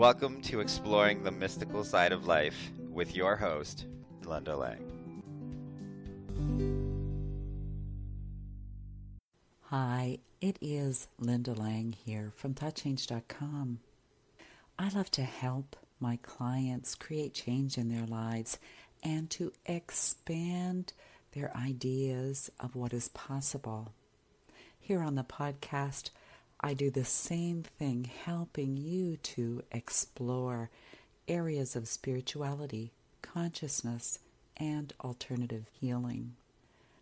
Welcome to Exploring the Mystical Side of Life with your host, Linda Lang. Hi, it is Linda Lang here from ThoughtChange.com. I love to help my clients create change in their lives and to expand their ideas of what is possible. Here on the podcast, I do the same thing, helping you to explore areas of spirituality, consciousness, and alternative healing.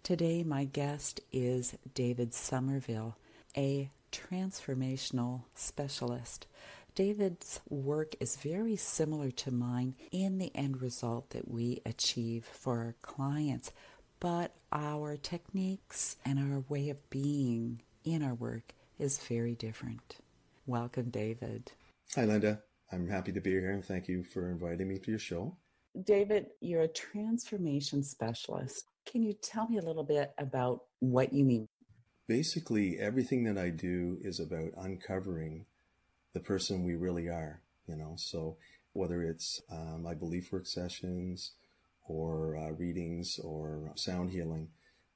Today, my guest is David Somerville, a transformational specialist. David's work is very similar to mine in the end result that we achieve for our clients, but our techniques and our way of being in our work is very different. Welcome, David. Hi, Linda. I'm happy to be here and thank you for inviting me to your show. David, you're a transformation specialist. Can you tell me a little bit about what you mean? Basically, everything that I do is about uncovering the person we really are, you know. So, whether it's um, my belief work sessions or uh, readings or sound healing,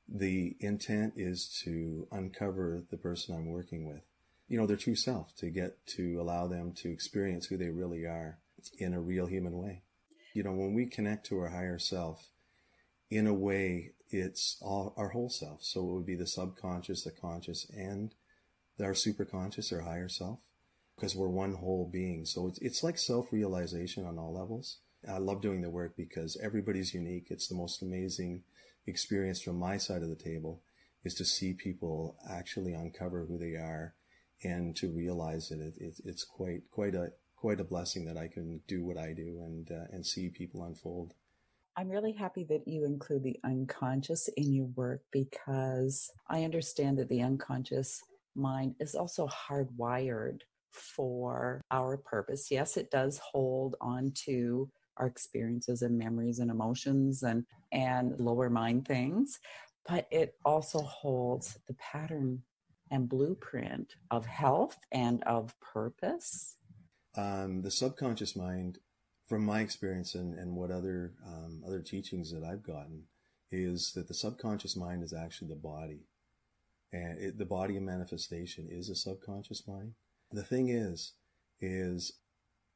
the intent is to uncover the person I'm working with, you know, their true self, to get to allow them to experience who they really are in a real human way. You know, when we connect to our higher self, in a way, it's all our whole self. So it would be the subconscious, the conscious, and our superconscious or higher self, because we're one whole being. So it's, it's like self realization on all levels. I love doing the work because everybody's unique. It's the most amazing experience from my side of the table is to see people actually uncover who they are and to realize that it, it, it's quite quite a quite a blessing that I can do what I do and uh, and see people unfold. I'm really happy that you include the unconscious in your work because I understand that the unconscious mind is also hardwired for our purpose. Yes, it does hold on to our experiences and memories and emotions and and lower mind things but it also holds the pattern and blueprint of health and of purpose. Um, the subconscious mind from my experience and, and what other um, other teachings that i've gotten is that the subconscious mind is actually the body. And it, the body of manifestation is a subconscious mind. The thing is is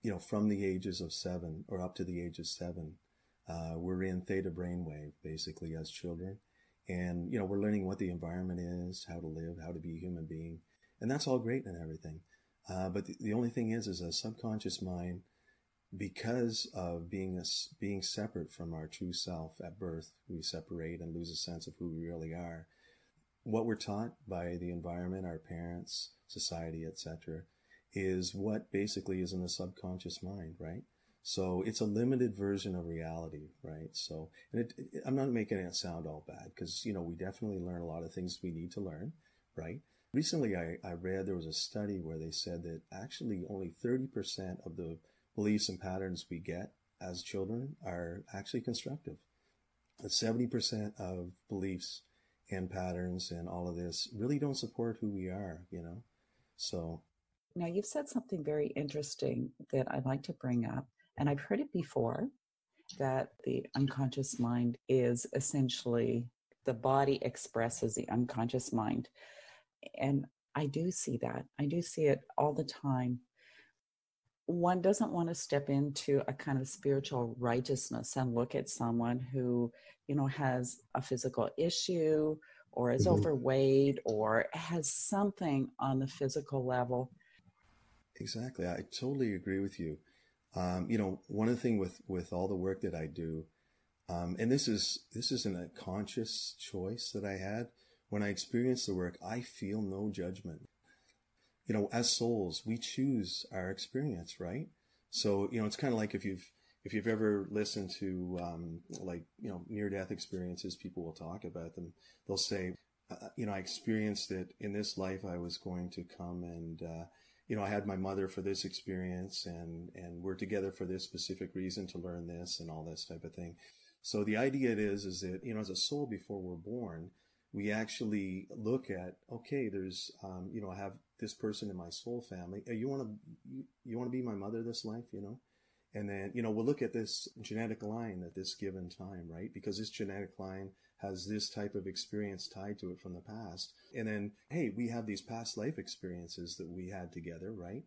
you know, from the ages of seven or up to the age of seven, uh, we're in theta brainwave basically as children. And, you know, we're learning what the environment is, how to live, how to be a human being. And that's all great and everything. Uh, but the, the, only thing is, is a subconscious mind, because of being a, being separate from our true self at birth, we separate and lose a sense of who we really are. What we're taught by the environment, our parents, society, etc., is what basically is in the subconscious mind, right? So it's a limited version of reality, right? So, and it, it, I'm not making it sound all bad because, you know, we definitely learn a lot of things we need to learn, right? Recently, I, I read there was a study where they said that actually only 30% of the beliefs and patterns we get as children are actually constructive. That 70% of beliefs and patterns and all of this really don't support who we are, you know? So now, you've said something very interesting that I'd like to bring up, and I've heard it before that the unconscious mind is essentially the body expresses the unconscious mind. And I do see that. I do see it all the time. One doesn't want to step into a kind of spiritual righteousness and look at someone who, you know, has a physical issue or is mm-hmm. overweight or has something on the physical level Exactly. I totally agree with you. Um, you know, one of the thing with, with all the work that I do, um, and this is, this isn't a conscious choice that I had. When I experience the work, I feel no judgment. You know, as souls, we choose our experience, right? So, you know, it's kind of like if you've, if you've ever listened to, um, like, you know, near death experiences, people will talk about them. They'll say, uh, you know, I experienced it in this life. I was going to come and, uh, you know, I had my mother for this experience and, and we're together for this specific reason to learn this and all this type of thing. So the idea is, is that, you know, as a soul before we're born, we actually look at, okay, there's, um, you know, I have this person in my soul family. You want to, you, you want to be my mother this life, you know? And then, you know, we'll look at this genetic line at this given time, right? Because this genetic line has this type of experience tied to it from the past. And then, hey, we have these past life experiences that we had together, right?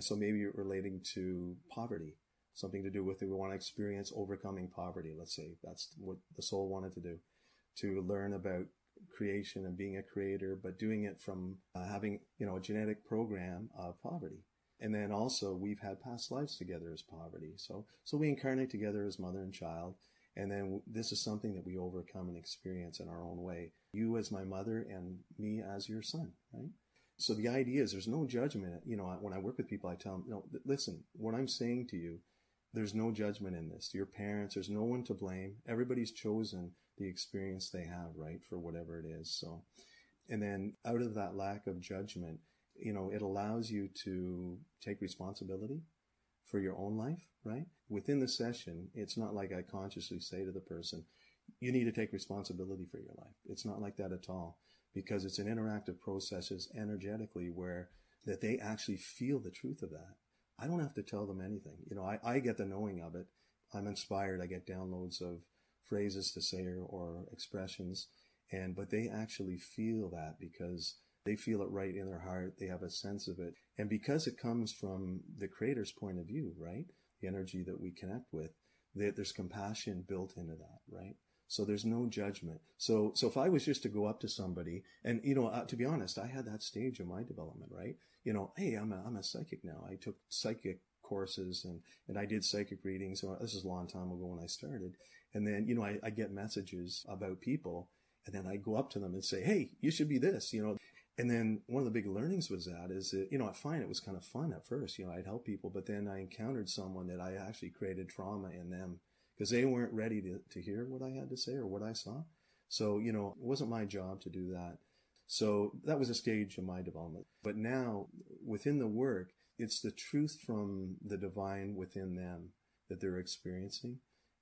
So maybe relating to poverty, something to do with it. We want to experience overcoming poverty. Let's say that's what the soul wanted to do, to learn about creation and being a creator, but doing it from uh, having, you know, a genetic program of poverty. And then also we've had past lives together as poverty. So, so we incarnate together as mother and child. And then this is something that we overcome and experience in our own way. You as my mother and me as your son, right? So the idea is there's no judgment. You know, when I work with people, I tell them, no, listen, what I'm saying to you, there's no judgment in this. Your parents, there's no one to blame. Everybody's chosen the experience they have, right, for whatever it is. So, and then out of that lack of judgment, you know, it allows you to take responsibility for your own life, right? Within the session, it's not like I consciously say to the person, you need to take responsibility for your life. It's not like that at all because it's an interactive process energetically where that they actually feel the truth of that. I don't have to tell them anything. You know, I, I get the knowing of it. I'm inspired. I get downloads of phrases to say or, or expressions. And, but they actually feel that because they feel it right in their heart. They have a sense of it. And because it comes from the creator's point of view, right? The energy that we connect with, that there's compassion built into that, right? So there's no judgment. So, so if I was just to go up to somebody and, you know, uh, to be honest, I had that stage of my development, right? You know, hey, I'm a, I'm a psychic now. I took psychic courses and, and I did psychic readings. So this is a long time ago when I started. And then, you know, I, I get messages about people and then I go up to them and say, Hey, you should be this, you know, and then one of the big learnings was that is that, you know, I find it was kind of fun at first, you know, I'd help people, but then I encountered someone that I actually created trauma in them because they weren't ready to, to hear what I had to say or what I saw. So, you know, it wasn't my job to do that. So that was a stage of my development. But now within the work, it's the truth from the divine within them that they're experiencing.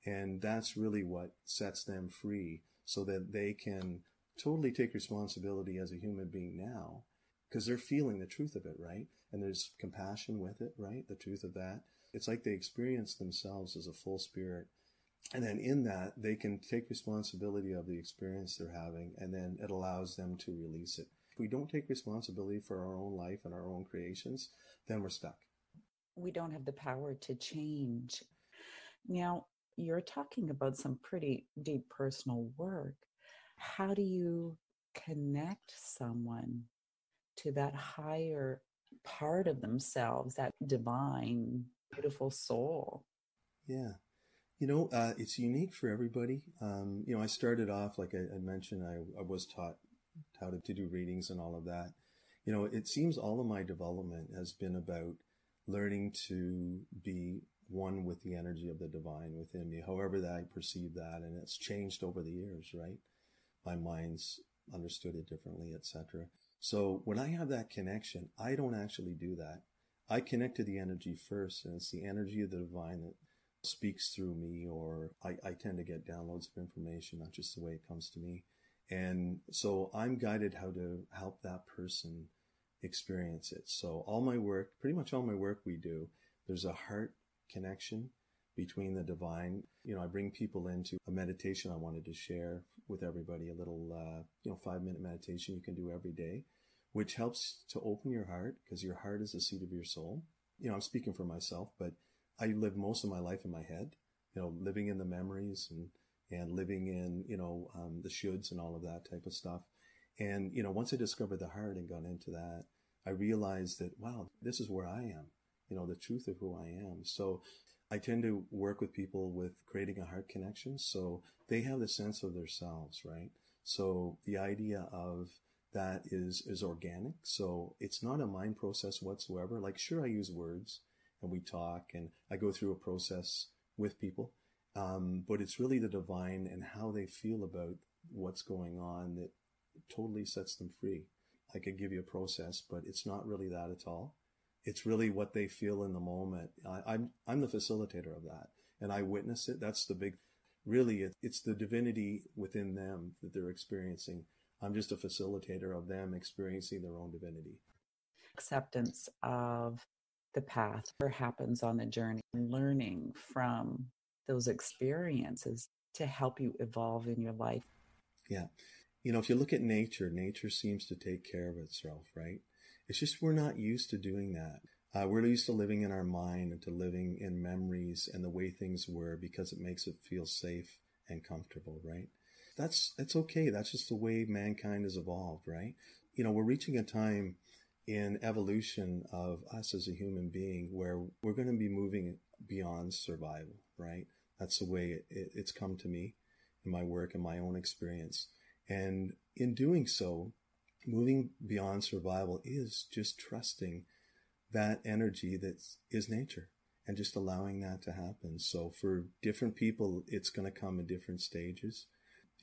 And that's really what sets them free so that they can totally take responsibility as a human being now because they're feeling the truth of it, right? And there's compassion with it, right? The truth of that. It's like they experience themselves as a full spirit. And then in that, they can take responsibility of the experience they're having, and then it allows them to release it. If we don't take responsibility for our own life and our own creations, then we're stuck. We don't have the power to change. Now, you're talking about some pretty deep personal work how do you connect someone to that higher part of themselves, that divine, beautiful soul? Yeah. You know, uh, it's unique for everybody. Um, you know, I started off, like I, I mentioned, I, I, was taught how to, to do readings and all of that. You know, it seems all of my development has been about learning to be one with the energy of the divine within me, however that I perceive that. And it's changed over the years, right? My mind's understood it differently, etc. So when I have that connection, I don't actually do that. I connect to the energy first, and it's the energy of the divine that speaks through me, or I, I tend to get downloads of information, not just the way it comes to me. And so I'm guided how to help that person experience it. So all my work, pretty much all my work we do, there's a heart connection between the divine. You know, I bring people into a meditation I wanted to share with everybody, a little, uh, you know, five minute meditation you can do every day, which helps to open your heart because your heart is the seat of your soul. You know, I'm speaking for myself, but I live most of my life in my head, you know, living in the memories and, and living in, you know, um, the shoulds and all of that type of stuff. And, you know, once I discovered the heart and got into that, I realized that, wow, this is where I am, you know, the truth of who I am. So I tend to work with people with creating a heart connection. So they have the sense of themselves, right? So the idea of that is, is organic. So it's not a mind process whatsoever. Like, sure, I use words and we talk and I go through a process with people. Um, but it's really the divine and how they feel about what's going on that totally sets them free. I could give you a process, but it's not really that at all. It's really what they feel in the moment. I, I'm, I'm the facilitator of that and I witness it. That's the big, really, it, it's the divinity within them that they're experiencing. I'm just a facilitator of them experiencing their own divinity. acceptance of the path or happens on the journey and learning from those experiences to help you evolve in your life. Yeah. You know, if you look at nature, nature seems to take care of itself, right? It's just we're not used to doing that. Uh, we're used to living in our mind and to living in memories and the way things were because it makes it feel safe and comfortable, right? That's that's okay. That's just the way mankind has evolved, right? You know, we're reaching a time in evolution of us as a human being where we're going to be moving beyond survival, right? That's the way it, it, it's come to me in my work and my own experience. And in doing so, moving beyond survival is just trusting that energy that is nature and just allowing that to happen. So for different people, it's going to come in different stages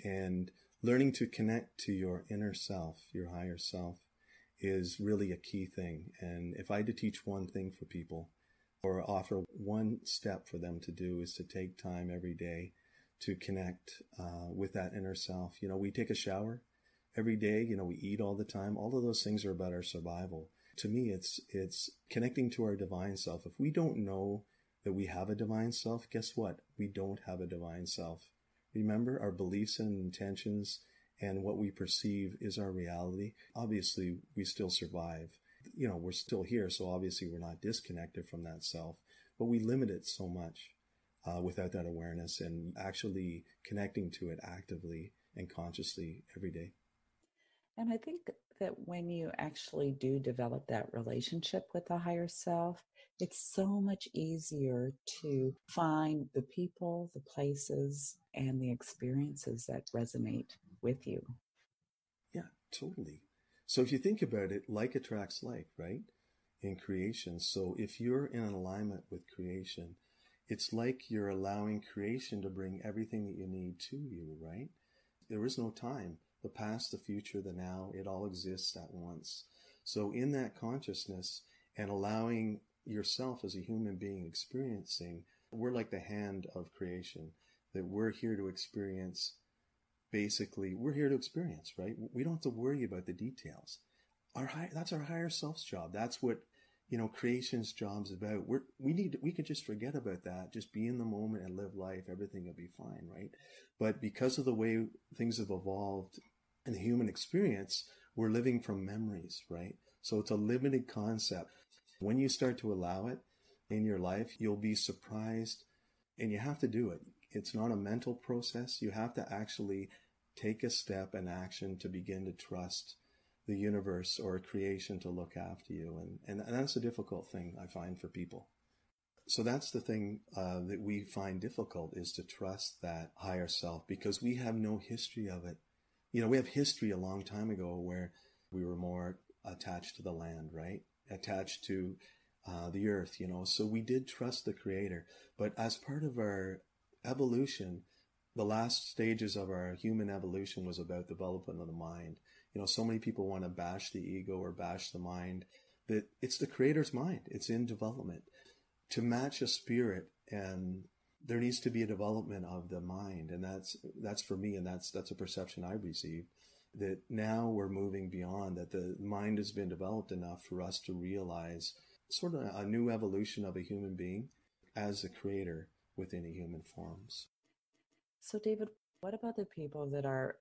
and learning to connect to your inner self, your higher self is really a key thing. And if I had to teach one thing for people or offer one step for them to do is to take time every day to connect uh, with that inner self. You know, we take a shower every day, you know, we eat all the time. All of those things are about our survival. To me, it's, it's connecting to our divine self. If we don't know that we have a divine self, guess what? We don't have a divine self. Remember, our beliefs and intentions and what we perceive is our reality. Obviously, we still survive. You know, we're still here, so obviously we're not disconnected from that self, but we limit it so much uh, without that awareness and actually connecting to it actively and consciously every day. And I think that when you actually do develop that relationship with the higher self, it's so much easier to find the people, the places, and the experiences that resonate with you. Yeah, totally. So if you think about it, like attracts like, right? In creation. So if you're in alignment with creation, it's like you're allowing creation to bring everything that you need to you, right? There is no time. The past, the future, the now, it all exists at once. So in that consciousness and allowing yourself as a human being experiencing, we're like the hand of creation, that we're here to experience basically we're here to experience, right? We don't have to worry about the details. Our high, that's our higher self's job. That's what you know creation's job's about. We're we need we could just forget about that, just be in the moment and live life. Everything will be fine, right? But because of the way things have evolved the human experience, we're living from memories, right? So it's a limited concept. When you start to allow it in your life, you'll be surprised and you have to do it. It's not a mental process. You have to actually take a step and action to begin to trust the universe or creation to look after you. And, and, and that's a difficult thing I find for people. So that's the thing uh, that we find difficult is to trust that higher self because we have no history of it. You know, we have history a long time ago where we were more attached to the land, right? Attached to uh, the earth, you know. So we did trust the creator. But as part of our evolution, the last stages of our human evolution was about development of the mind. You know, so many people want to bash the ego or bash the mind that it's the creator's mind. It's in development. To match a spirit and there needs to be a development of the mind. And that's, that's for me. And that's, that's a perception I received that now we're moving beyond that the mind has been developed enough for us to realize sort of a new evolution of a human being as a creator within a human forms. So, David, what about the people that are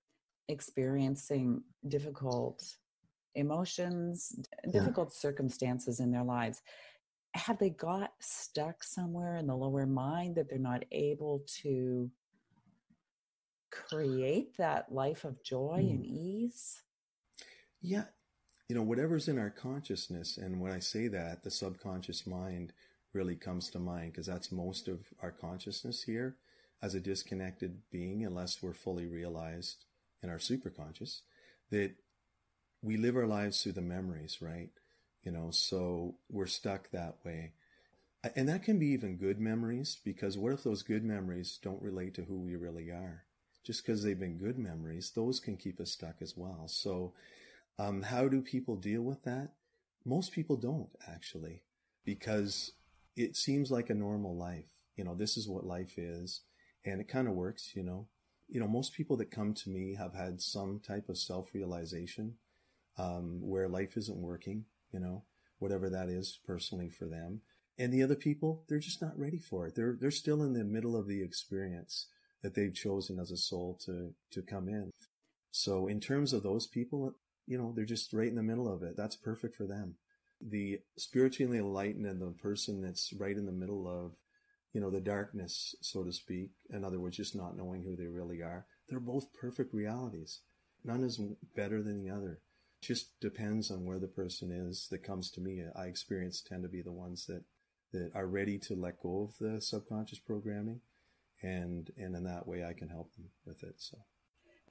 experiencing difficult emotions, difficult yeah. circumstances in their lives? Have they got stuck somewhere in the lower mind that they're not able to create that life of joy mm. and ease? Yeah. You know, whatever's in our consciousness, and when I say that, the subconscious mind really comes to mind because that's most of our consciousness here as a disconnected being, unless we're fully realized in our superconscious, that we live our lives through the memories, right? You know, so we're stuck that way. And that can be even good memories because what if those good memories don't relate to who we really are? Just because they've been good memories, those can keep us stuck as well. So, um, how do people deal with that? Most people don't actually, because it seems like a normal life. You know, this is what life is. And it kind of works, you know. You know, most people that come to me have had some type of self realization um, where life isn't working, you know. whatever that is personally for them. And the other people, they're just not ready for it. They're, they're still in the middle of the experience that they've chosen as a soul to, to come in. So in terms of those people, you know, they're just right in the middle of it. That's perfect for them. The spiritually enlightened and the person that's right in the middle of, you know, the darkness, so to speak, in other words, just not knowing who they really are, they're both perfect realities. None is better than the other. Just depends on where the person is that comes to me. I experience tend to be the ones that, that are ready to let go of the subconscious programming and and in that way I can help them with it. So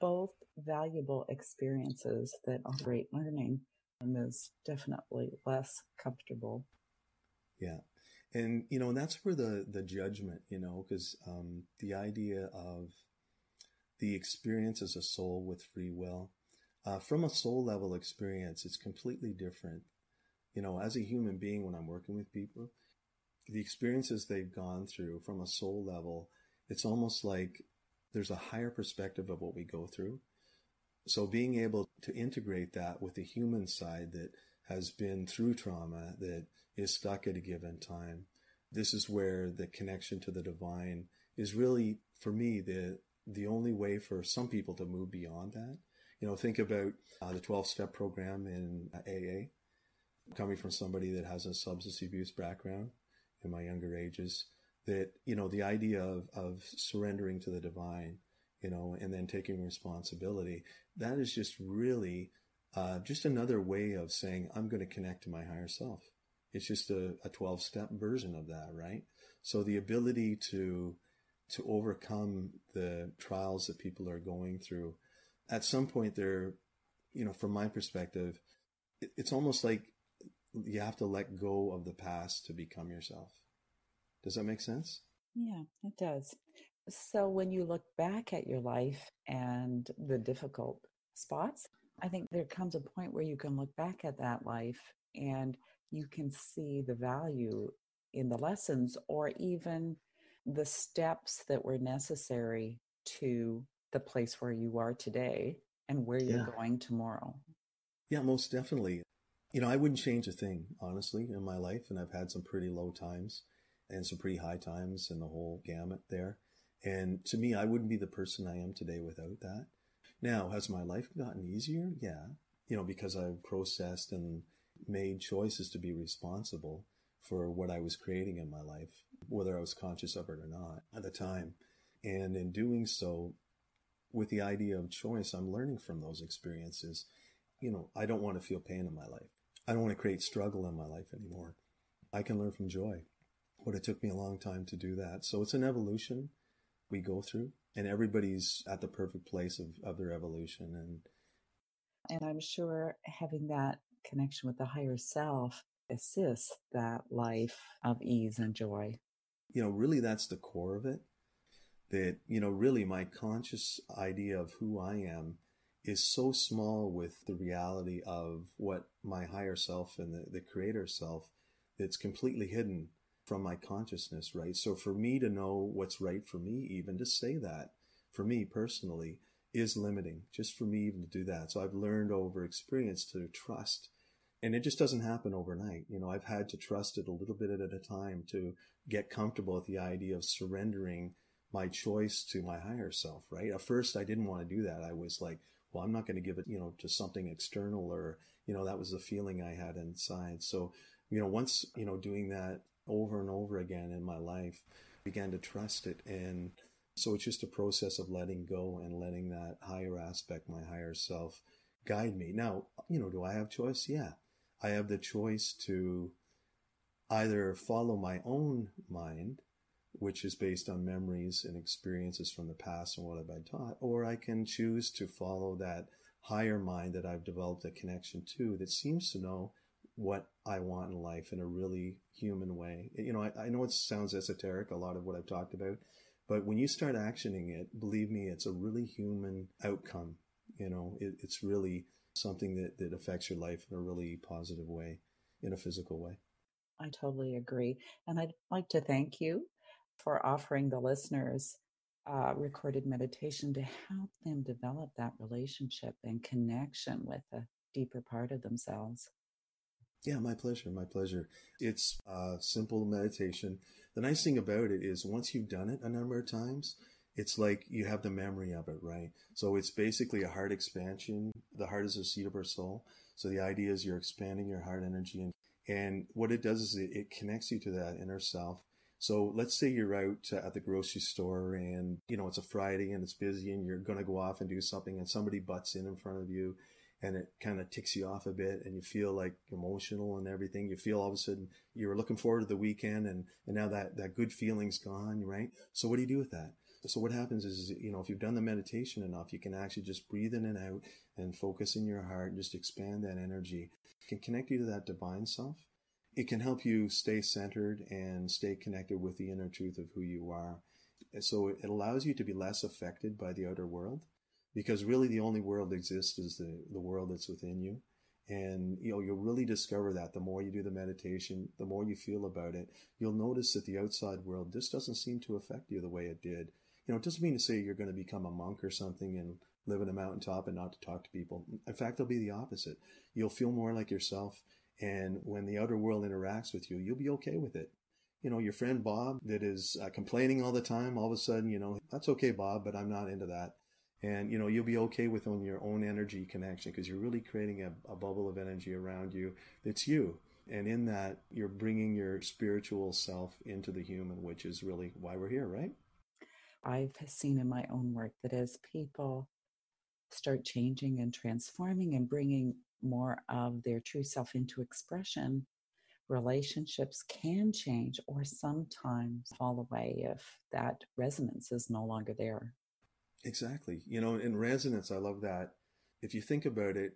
both valuable experiences that are great learning and is definitely less comfortable. Yeah. And, you know, and that's where the, the judgment, you know, because um, the idea of the experience as a soul with free will, uh, from a soul level experience, it's completely different. You know, as a human being, when I'm working with people, the experiences they've gone through from a soul level, it's almost like there's a higher perspective of what we go through. So being able to integrate that with the human side that has been through trauma, that is stuck at a given time, this is where the connection to the divine is really, for me, the the only way for some people to move beyond that. You know, think about uh, the 12 step program in AA. Coming from somebody that has a substance abuse background in my younger ages, that you know the idea of of surrendering to the divine you know and then taking responsibility that is just really uh, just another way of saying i'm going to connect to my higher self it's just a, a 12 step version of that right so the ability to to overcome the trials that people are going through at some point they're you know from my perspective it, it's almost like you have to let go of the past to become yourself does that make sense? Yeah, it does. So when you look back at your life and the difficult spots, I think there comes a point where you can look back at that life and you can see the value in the lessons or even the steps that were necessary to the place where you are today and where you're yeah. going tomorrow. Yeah, most definitely. You know, I wouldn't change a thing, honestly, in my life, and I've had some pretty low times and some pretty high times and the whole gamut there. And to me, I wouldn't be the person I am today without that. Now, has my life gotten easier? Yeah. You know, because I've processed and made choices to be responsible for what I was creating in my life, whether I was conscious of it or not at the time. And in doing so, with the idea of choice, I'm learning from those experiences. You know, I don't want to feel pain in my life. I don't want to create struggle in my life anymore. I can learn from joy but it took me a long time to do that. So it's an evolution we go through, and everybody's at the perfect place of, of their evolution. And and I'm sure having that connection with the higher self assists that life of ease and joy. You know, really, that's the core of it. That you know, really, my conscious idea of who I am is so small with the reality of what my higher self and the, the creator self that's completely hidden from my consciousness, right? So for me to know what's right for me, even to say that for me personally is limiting just for me even to do that. So I've learned over experience to trust and it just doesn't happen overnight. You know, I've had to trust it a little bit at a time to get comfortable with the idea of surrendering my choice to my higher self, right? At first, I didn't want to do that. I was like, well, I'm not going to give it, you know, to something external or, you know, that was the feeling I had inside. So, you know, once, you know, doing that over and over again in my life, began to trust it. And so it's just a process of letting go and letting that higher aspect, my higher self, guide me. Now, you know, do I have choice? Yeah. I have the choice to either follow my own mind, which is based on memories and experiences from the past and what I've been taught, or I can choose to follow that higher mind that I've developed a connection to that seems to know what I want in life in a really human way. You know, I, I, know it sounds esoteric, a lot of what I've talked about, but when you start actioning it, believe me, it's a really human outcome. You know, it, it's really something that, that affects your life in a really positive way, in a physical way. I totally agree. And I'd like to thank you for offering the listeners uh, recorded meditation to help them develop that relationship and connection with a deeper part of themselves. Yeah, my pleasure. My pleasure. It's a simple meditation. The nice thing about it is once you've done it a number of times, it's like you have the memory of it, right? So it's basically a heart expansion. The heart is the seat of our soul. So the idea is you're expanding your heart energy and, and what it does is it, it connects you to that inner self. So let's say you're out uh, at the grocery store and, you know, it's a Friday and it's busy and you're going to go off and do something and somebody butts in in front of you and it kind of ticks you off a bit and you feel like emotional and everything. You feel all of a sudden you were looking forward to the weekend and, and now that, that good feeling's gone, right? So what do you do with that? So what happens is, you know, if you've done the meditation enough, you can actually just breathe in and out and focus in your heart, and just expand that energy. It can connect you to that divine self. It can help you stay centered and stay connected with the inner truth of who you are. So it allows you to be less affected by the outer world because really the only world that exists is the, the world that's within you. And you know, you'll really discover that the more you do the meditation, the more you feel about it, you'll notice that the outside world just doesn't seem to affect you the way it did. You know, it doesn't mean to say you're going to become a monk or something and live in a mountaintop and not to talk to people. In fact, it'll be the opposite. You'll feel more like yourself. And when the outer world interacts with you, you'll be okay with it. You know, your friend Bob that is uh, complaining all the time, all of a sudden, you know, that's okay, Bob, but I'm not into that. And you know you'll be okay with on your own energy connection because you're really creating a, a, bubble of energy around you that's you. And in that you're bringing your spiritual self into the human which is really why we're here right? I've seen in my own work that as people start changing and transforming and bringing more of their true self into expression relationships can change or sometimes fall away if that resonance is no longer there Exactly. You know, in resonance, I love that. If you think about it,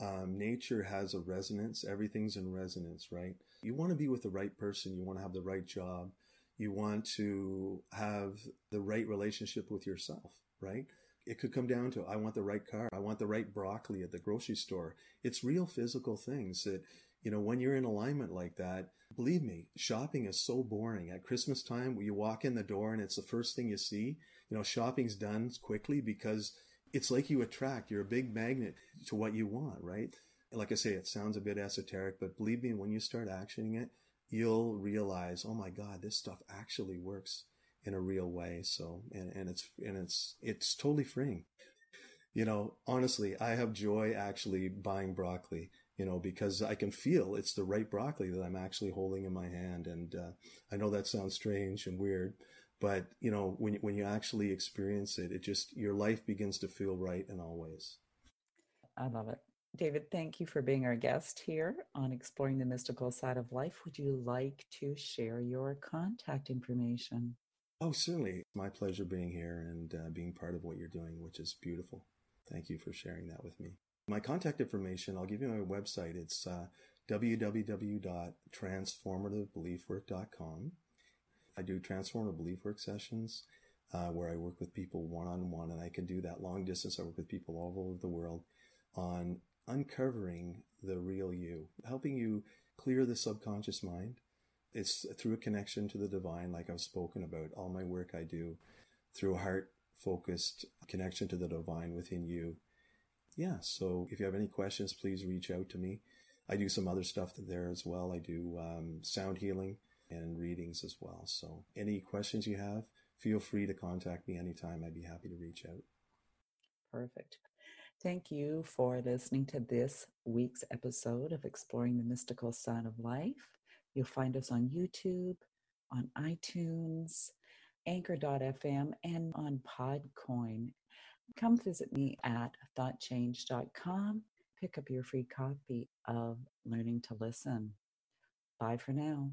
um, nature has a resonance. Everything's in resonance, right? You want to be with the right person. You want to have the right job. You want to have the right relationship with yourself, right? It could come down to I want the right car. I want the right broccoli at the grocery store. It's real physical things that, you know, when you're in alignment like that, believe me, shopping is so boring. At Christmas time, you walk in the door and it's the first thing you see you know, shopping's done quickly because it's like you attract, you're a big magnet to what you want, right? Like I say, it sounds a bit esoteric, but believe me, when you start actioning it, you'll realize, oh my God, this stuff actually works in a real way. So, and, and it's, and it's, it's totally freeing. You know, honestly, I have joy actually buying broccoli, you know, because I can feel it's the right broccoli that I'm actually holding in my hand. And, uh, I know that sounds strange and weird, but you know when when you actually experience it it just your life begins to feel right in all ways i love it david thank you for being our guest here on exploring the mystical side of life would you like to share your contact information oh certainly my pleasure being here and uh, being part of what you're doing which is beautiful thank you for sharing that with me my contact information i'll give you my website it's uh, www.transformativebeliefwork.com I do transformative belief work sessions uh, where I work with people one on one, and I can do that long distance. I work with people all over the world on uncovering the real you, helping you clear the subconscious mind. It's through a connection to the divine, like I've spoken about. All my work I do through a heart focused connection to the divine within you. Yeah, so if you have any questions, please reach out to me. I do some other stuff there as well. I do um, sound healing and readings as well. So any questions you have, feel free to contact me anytime. I'd be happy to reach out. Perfect. Thank you for listening to this week's episode of Exploring the Mystical Side of Life. You'll find us on YouTube, on iTunes, Anchor.fm, and on Podcoin. Come visit me at thoughtchange.com. Pick up your free copy of Learning to Listen. Bye for now.